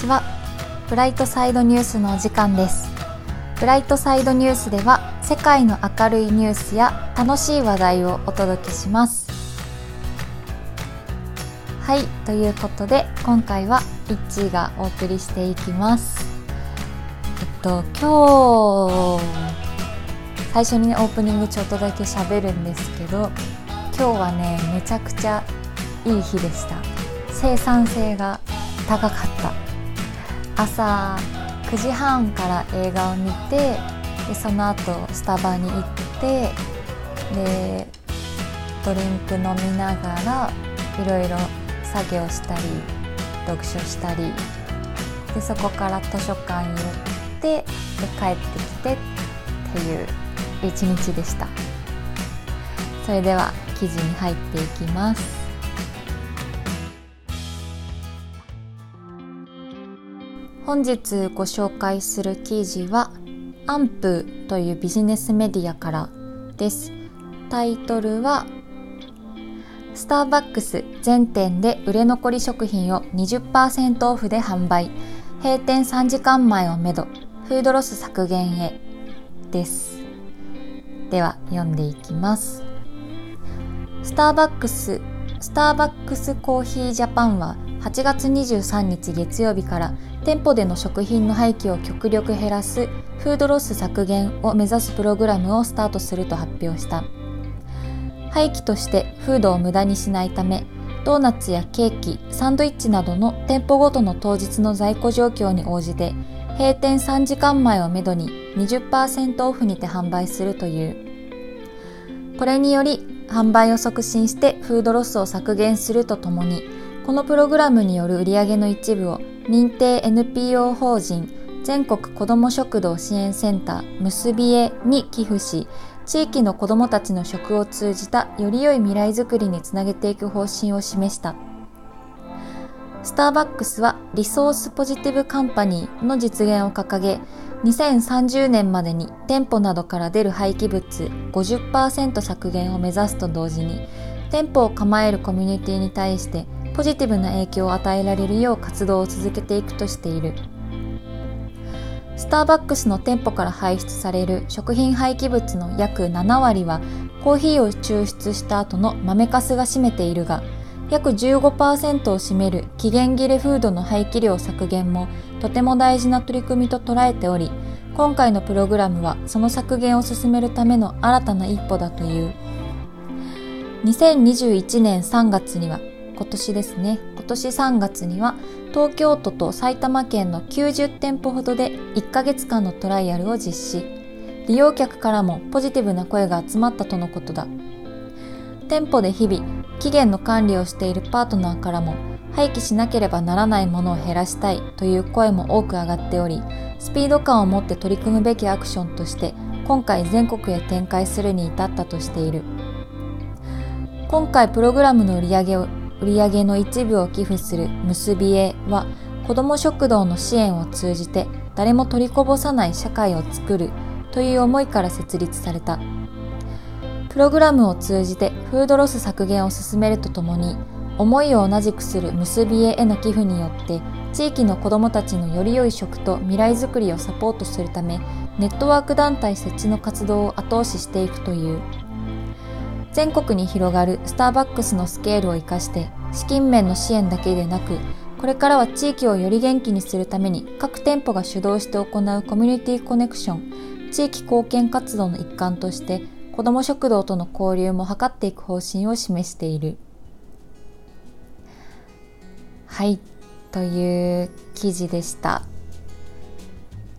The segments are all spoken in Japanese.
ちはブライトサイドニュースのお時間です。ブライトサイドニュースでは世界の明るいニュースや楽しい話題をお届けします。はいということで今回はイッチーがお送りしていきます。えっと今日最初に、ね、オープニングちょっとだけ喋るんですけど今日はねめちゃくちゃいい日でした。生産性が高かった。朝9時半から映画を見てでその後スタバに行ってでドリンク飲みながらいろいろ作業したり読書したりでそこから図書館に寄ってで帰ってきてっていう一日でした。それでは記事に入っていきます。本日ご紹介する記事はアンプというビジネスメディアからです。タイトルはスターバックス全店で売れ残り食品を20%オフで販売。閉店3時間前をめどフードロス削減へ。です。では読んでいきます。スターバックススターバックスコーヒージャパンは8月23日月曜日から店舗での食品の廃棄を極力減らすフードロス削減を目指すプログラムをスタートすると発表した。廃棄としてフードを無駄にしないためドーナツやケーキサンドイッチなどの店舗ごとの当日の在庫状況に応じて閉店3時間前をめどに20%オフにて販売するという。これにより販売を促進してフードロスを削減するとともにこのプログラムによる売り上げの一部を認定 NPO 法人全国子ども食堂支援センターむすびえに寄付し地域の子どもたちの食を通じたより良い未来づくりにつなげていく方針を示した。スターバックスはリソースポジティブカンパニーの実現を掲げ2030年までに店舗などから出る廃棄物50%削減を目指すと同時に店舗を構えるコミュニティに対してポジティブな影響を与えられるよう活動を続けていくとしている。スターバックスの店舗から排出される食品廃棄物の約7割はコーヒーを抽出した後の豆かすが占めているが約15%を占める期限切れフードの廃棄量削減もとても大事な取り組みと捉えており今回のプログラムはその削減を進めるための新たな一歩だという。2021年3月には今年ですね。今年3月には東京都と埼玉県の90店舗ほどで1ヶ月間のトライアルを実施。利用客からもポジティブな声が集まったとのことだ。店舗で日々期限の管理をしているパートナーからも廃棄しなければならないものを減らしたいという声も多く上がっておりスピード感を持って取り組むべきアクションとして今回全国へ展開するに至ったとしている。今回プログラムの売り上げを売上の一部を寄付する結び絵は子ども食堂の支援を通じて誰も取りこぼさない社会を作るという思いから設立された。プログラムを通じてフードロス削減を進めるとともに思いを同じくする結び絵への寄付によって地域の子どもたちのより良い食と未来づくりをサポートするためネットワーク団体設置の活動を後押ししていくという。全国に広がるスターバックスのスケールを生かして資金面の支援だけでなくこれからは地域をより元気にするために各店舗が主導して行うコミュニティコネクション地域貢献活動の一環として子ども食堂との交流も図っていく方針を示している。はいという記事でした。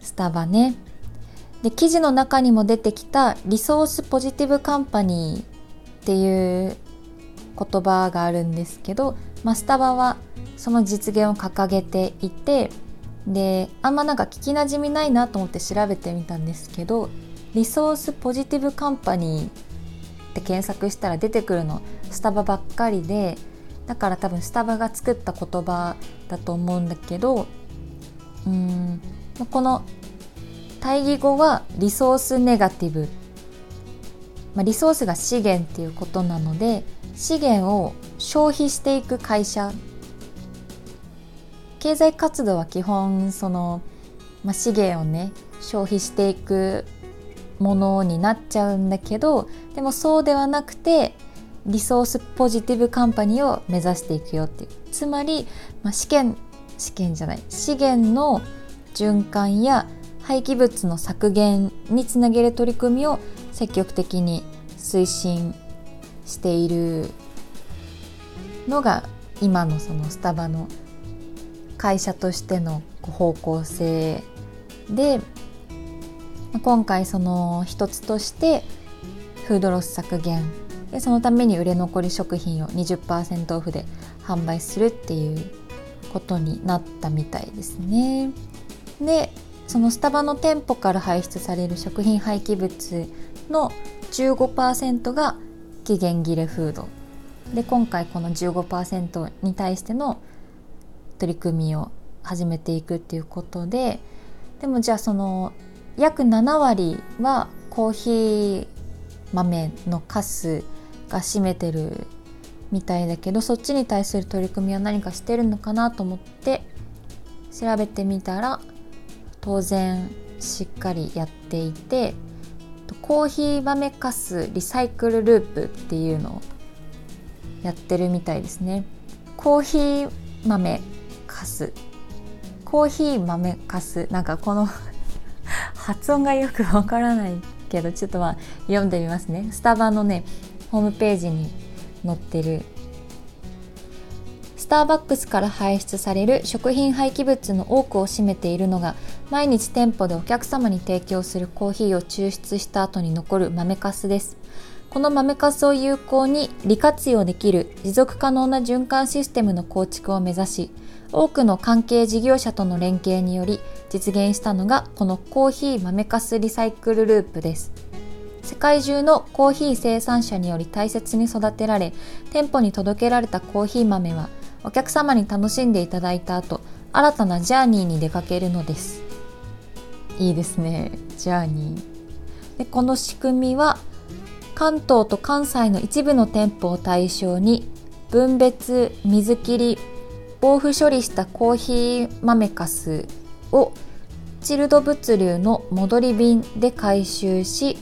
スタバね。で記事の中にも出てきたリソースポジティブカンパニーっていう言葉があるんですけど、まあ、スタバはその実現を掲げていてであんまなんか聞きなじみないなと思って調べてみたんですけどリソースポジティブカンパニーって検索したら出てくるのスタバばっかりでだから多分スタバが作った言葉だと思うんだけどうんこの対義語はリソースネガティブまあ、リソースが資源っていうことなので資源を消費していく会社。経済活動は基本その、まあ、資源をね消費していくものになっちゃうんだけどでもそうではなくてリソースポジティブカンパニーを目指していくよっていう。つまり、まあ、試験試験じゃない資源の循環や廃棄物の削減につなげる取り組みを積極的に推進しているのが今のそのスタバの会社としての方向性で今回その一つとしてフードロス削減でそのために売れ残り食品を20%オフで販売するっていうことになったみたいですね。でそのスタバの店舗から排出される食品廃棄物の15%が期限切れフード。で今回この15%に対しての取り組みを始めていくっていうことででもじゃあその約7割はコーヒー豆のカスが占めてるみたいだけどそっちに対する取り組みは何かしてるのかなと思って調べてみたら当然しっかりやっていてコーヒー豆かすリサイクルループっていうのをやってるみたいですね。コーヒー豆かす。コーヒー豆かす。なんかこの 発音がよくわからないけどちょっとまあ読んでみますね。スタバのねホームページに載ってる。スターバックスから排出される食品廃棄物の多くを占めているのが毎日店舗でお客様に提供するコーヒーを抽出した後に残る豆かすです。この豆かすを有効に利活用できる持続可能な循環システムの構築を目指し多くの関係事業者との連携により実現したのがこのコーヒー豆かすリサイクルループです。世界中のコーヒー生産者により大切に育てられ店舗に届けられたコーヒー豆はお客様に楽しんでいただいた後新たなジャーニーに出かけるのです。いいですねジャーニー。でこの仕組みは関東と関西の一部の店舗を対象に分別水切り防腐処理したコーヒー豆かすをチルド物流の戻り瓶で回収し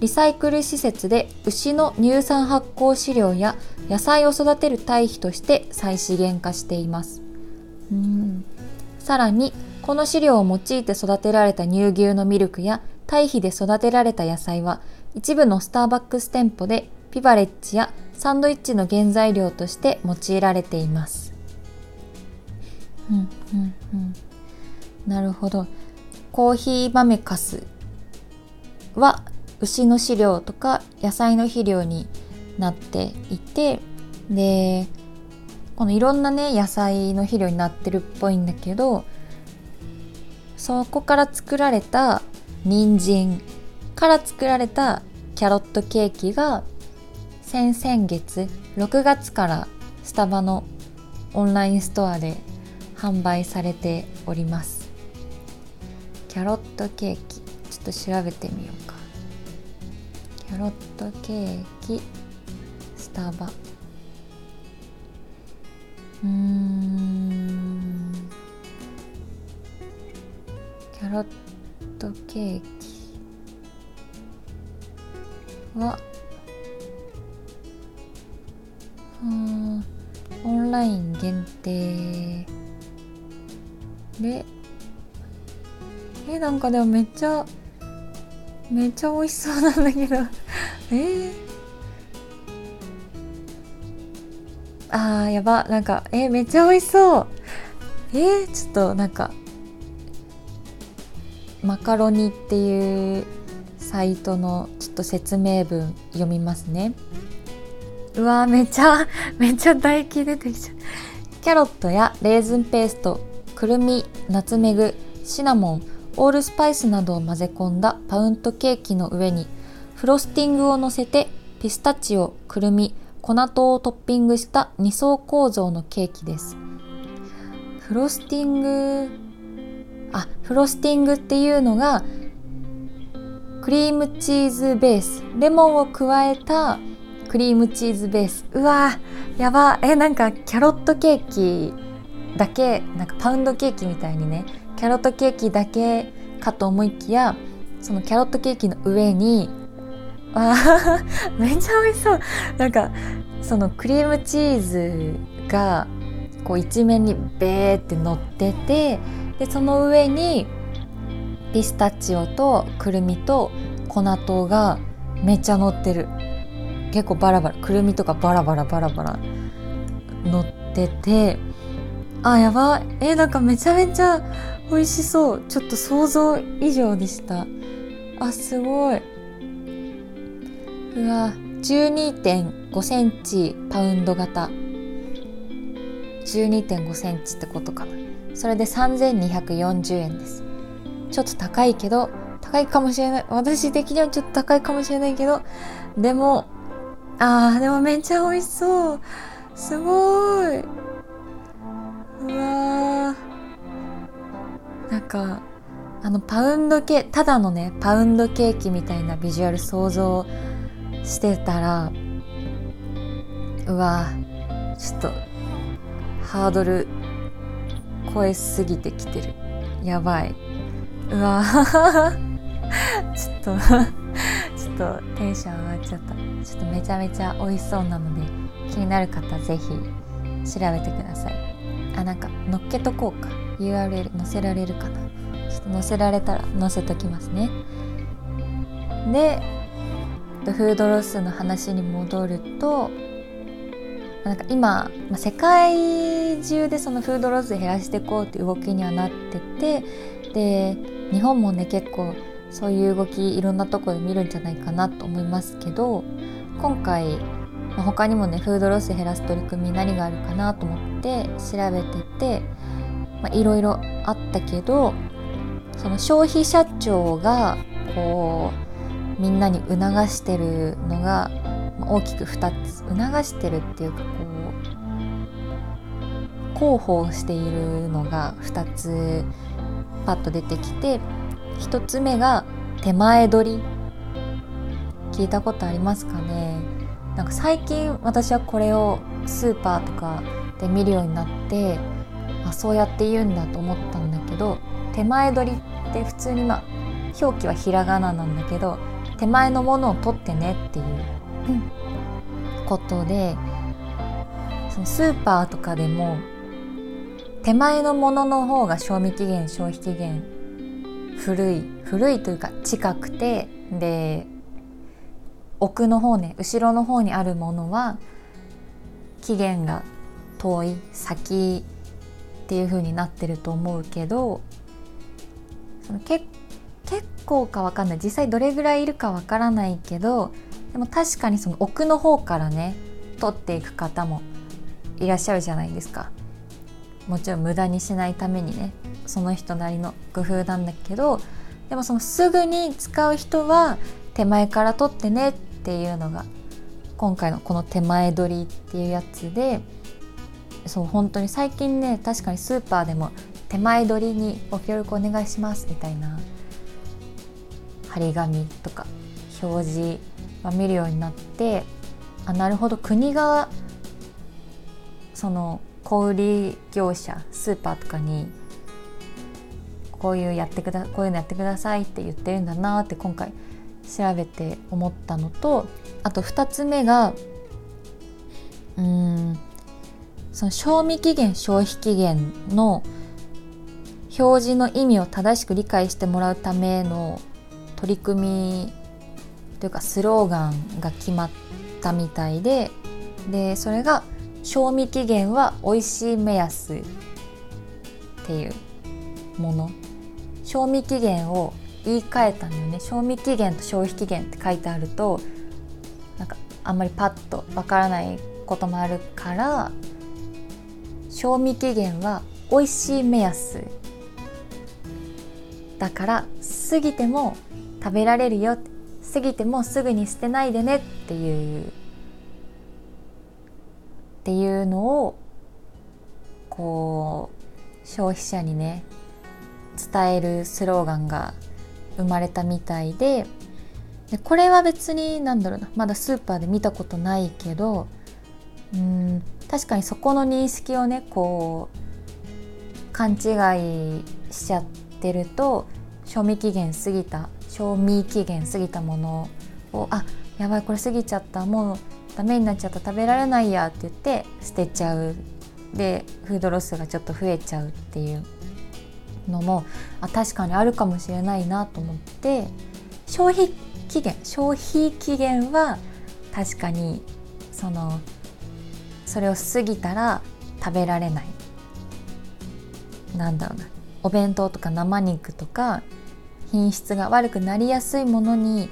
リサイクル施設で牛の乳酸発酵飼料や野菜を育てる堆肥として再資源化しています。うん。さらにこの飼料を用いて育てられた乳牛のミルクや堆肥で育てられた野菜は一部のスターバックス店舗でピバレッジやサンドイッチの原材料として用いられています。うんうんうん。なるほど。コーヒー豆かすは牛の飼料とか野菜の肥料になっていてでこのいろんなね野菜の肥料になってるっぽいんだけどそこから作られた人参から作られたキャロットケーキが先々月6月からスタバのオンラインストアで販売されております。キャロットケーキちょっと調べてみようか。キャロットケーキスタバ。うーん。ロットケーキはうんオンライン限定でえなんかでもめっちゃめっちゃ美味しそうなんだけど。えー、あーやばなんかえー、めっちゃ美味しそう。えー、ちょっとなんかマカロニっていうサイトのちょっと説明文読みますねうわめちゃ めちゃ唾液出てきちゃうキャロットやレーズンペーストくるみナツメグシナモンオールスパイスなどを混ぜ込んだパウンドケーキの上にフロスティングを乗せてピスタチオ、くるみ、粉糖をトッピングした2層構造のケーキです。フロスティング、あ、フロスティングっていうのがクリームチーズベース、レモンを加えたクリームチーズベース。うわやば。え、なんかキャロットケーキだけなんかパウンドケーキみたいにねキャロットケーキだけかと思いきやそのキャロットケーキの上にわあ めっちゃ美味しそうなんかそのクリームチーズがこう一面にベーって乗っててでその上にピスタチオとくるみと粉糖がめっちゃ乗ってる。結構バラバラ。くるみとかバラバラバラバラ。乗っててあやば。えなんかめちゃめちゃ美味しそう。ちょっと想像以上でした。あすごい。うわ。12.5センチパウンド型。12.5センチってことかな。それで3240円です。ちょっと高いけど高いかもしれない。私的にはちょっと高いかもしれないけどでもあーでもめっちゃ美味しそう。すごい。うわー。なんかあのパウンドケただのねパウンドケーキみたいなビジュアル想像してたらうわちょっとハードル超えすぎてきてる。やばい。うわ。ちょっと ちょっとテンション上がっちゃった。ちょっとめちゃめちゃ美味しそうなので気になる方ぜひ調べてください。あなんか乗っけとこうか。URL 載せられるかな。ちょっと載せられたら載せときますね。でフードロスの話に戻るとなんか今、ま、世界中でそのフードロス減らしていこうっていう動きにはなっててで日本もね結構そういう動きいろんなとこで見るんじゃないかなと思いますけど今回、まあ、他にもねフードロス減らす取り組み何があるかなと思って調べてていろいろあったけどその消費者庁がこうみんなに促してるのが大きく2つ促してるっていうかこう広報しているのが2つパッと出てきて1つ目が手前取り。聞いたことありますかね？なんか最近私はこれをスーパーとかで見るようになってあそうやって言うんだと思ったんだけど手前取りって普通にまあ表記はひらがななんだけど手前のものを取ってねっていうことでそのスーパーとかでも手前のものの方が賞味期限消費期限古い古いというか近くてで奥の方ね後ろの方にあるものは期限が遠い先っていう風になってると思うけどその結構か分かんない。実際どれぐらいいるか分からないけどでも確かにその奥の方からね取っていく方もいらっしゃるじゃないですか。もちろん無駄にしないためにねその人なりの工夫なんだけどでもそのすぐに使う人は手前から取ってねっていうのが今回のこの手前取りっていうやつでそう本当に最近ね確かにスーパーでも手前取りにご協力お願いしますみたいな張り紙とか表示が見るようになってあなるほど。国がその小売業者スーパーとかにこういうやってくだこういうのやってくださいって言ってるんだなって今回調べて思ったのとあと2つ目がうんその賞味期限消費期限の表示の意味を正しく理解してもらうための取り組みというかスローガンが決まったみたいででそれが賞味期限は美味しい目安っていうもの。賞味期限を言い換えたんだよね。賞味期限と消費期限って書いてあるとなんかあんまりパッとわからないこともあるから賞味期限は美味しい目安だから過ぎても食べられるよって過ぎてもすぐに捨てないでねっていうっていうのをこう消費者にね伝えるスローガンが生まれたみたいででこれは別になんだろうなまだスーパーで見たことないけどうん確かにそこの認識をねこう勘違いしちゃってると賞味期限過ぎた賞味期限過ぎたものをあやばいこれ過ぎちゃったもうダメになっちゃった食べられないやって言って捨てちゃう。でフードロスがちょっと増えちゃうっていうのもあ確かにあるかもしれないなと思って消費期限消費期限は確かにそのそれを過ぎたら食べられない。なんだろうな。お弁当とか生肉とか品質が悪くなりやすいものに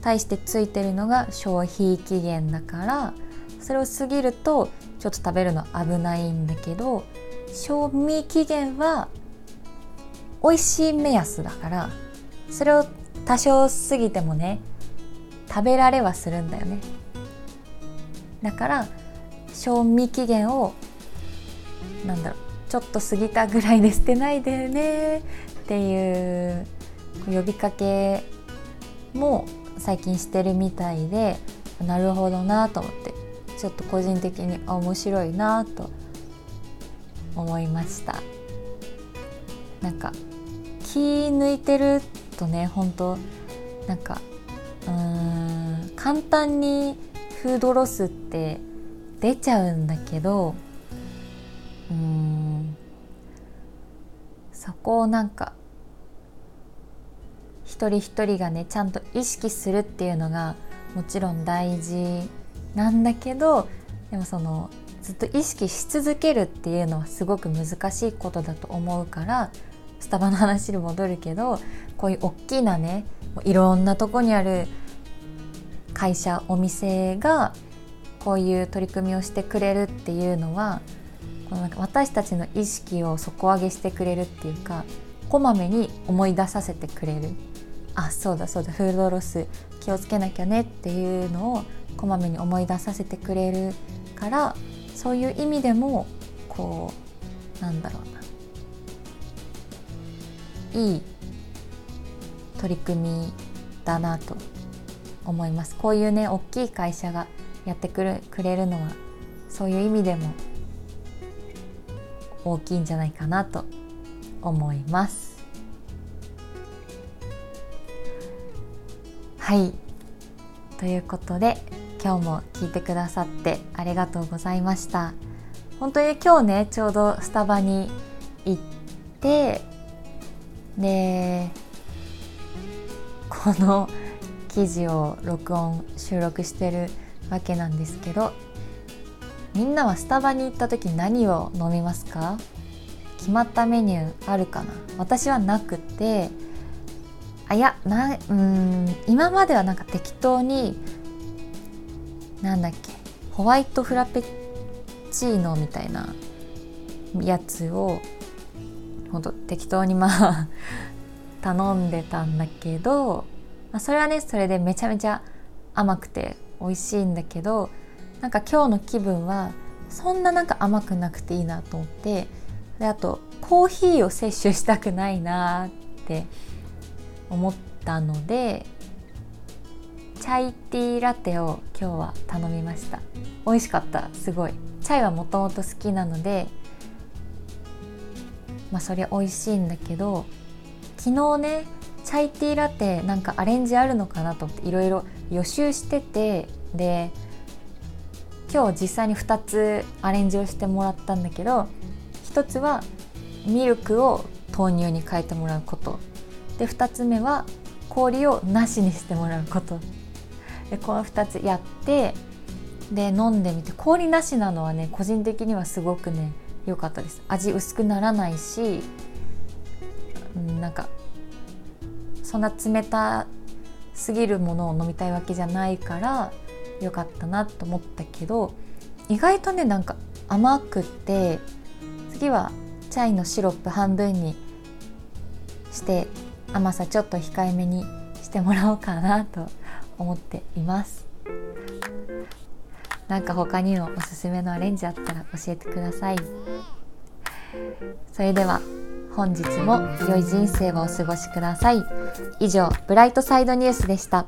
対してついてるのが消費期限だからそれを過ぎるとちょっと食べるの危ないんだけど賞味期限は美味しい目安だからそれを多少過ぎてもね食べられはするんだよね。だから賞味期限をなんだろうちょっと過ぎたぐらいで捨てないでねっていう呼びかけも最近してるみたいでなるほどなと思ってちょっと個人的に面白いなと思いました。なんか気抜いてるとね本当なんかうん簡単にフードロスって出ちゃうんだけどうんそこをなんか一人一人がねちゃんと意識するっていうのがもちろん大事なんだけどでもそのずっと意識し続けるっていうのはすごく難しいことだと思うからスタバの話に戻るけどこういう大きなねいろんなとこにある会社お店がこういう取り組みをしてくれるっていうのはこのなんか私たちの意識を底上げしてくれるっていうかこまめに思い出させてくれる。あそうだそうだフードロス気をつけなきゃねっていうのをこまめに思い出させてくれるからそういう意味でもこうなんだろうな。いい取り組みだなと思います。こういうね大きい会社がやってくるくれるのはそういう意味でも大きいんじゃないかなと思います。はい。ということで今日も聞いてくださってありがとうございました。本当に今日ねちょうどスタバに行ってでこの記事を録音収録してるわけなんですけどみんなはスタバに行った時何を飲みますか？決まったメニューあるかな？私はなくてあいやなうん今まではなんか適当になんだっけホワイトフラペチーノみたいなやつをほんと適当にまあ 頼んでたんだけど、まあ、それはねそれでめちゃめちゃ甘くて美味しいんだけどなんか今日の気分はそんななんか甘くなくていいなと思ってであとコーヒーを摂取したくないなって思ったのでチャイティーラテを今日は頼みました。美味しかった。すごい。チャイはもともと好きなのでまあそれ美味しいんだけど昨日ねチャイティーラテなんかアレンジあるのかなと思っていろいろ予習しててで今日実際に2つアレンジをしてもらったんだけど1つはミルクを豆乳に変えてもらうこと。で2つ目は氷をなしにしてもらうこと。でこの2つやってで飲んでみて氷なしなのはね個人的にはすごくね良かったです。味薄くならないしなんかそんな冷たすぎるものを飲みたいわけじゃないから良かったなと思ったけど意外とねなんか甘くって次はチャイのシロップ半分にして甘さちょっと控えめにしてもらおうかなと思っています。なんか他にもおすすめのアレンジあったら教えてください。それでは本日も良い人生をお過ごしください。以上ブライトサイドニュースでした。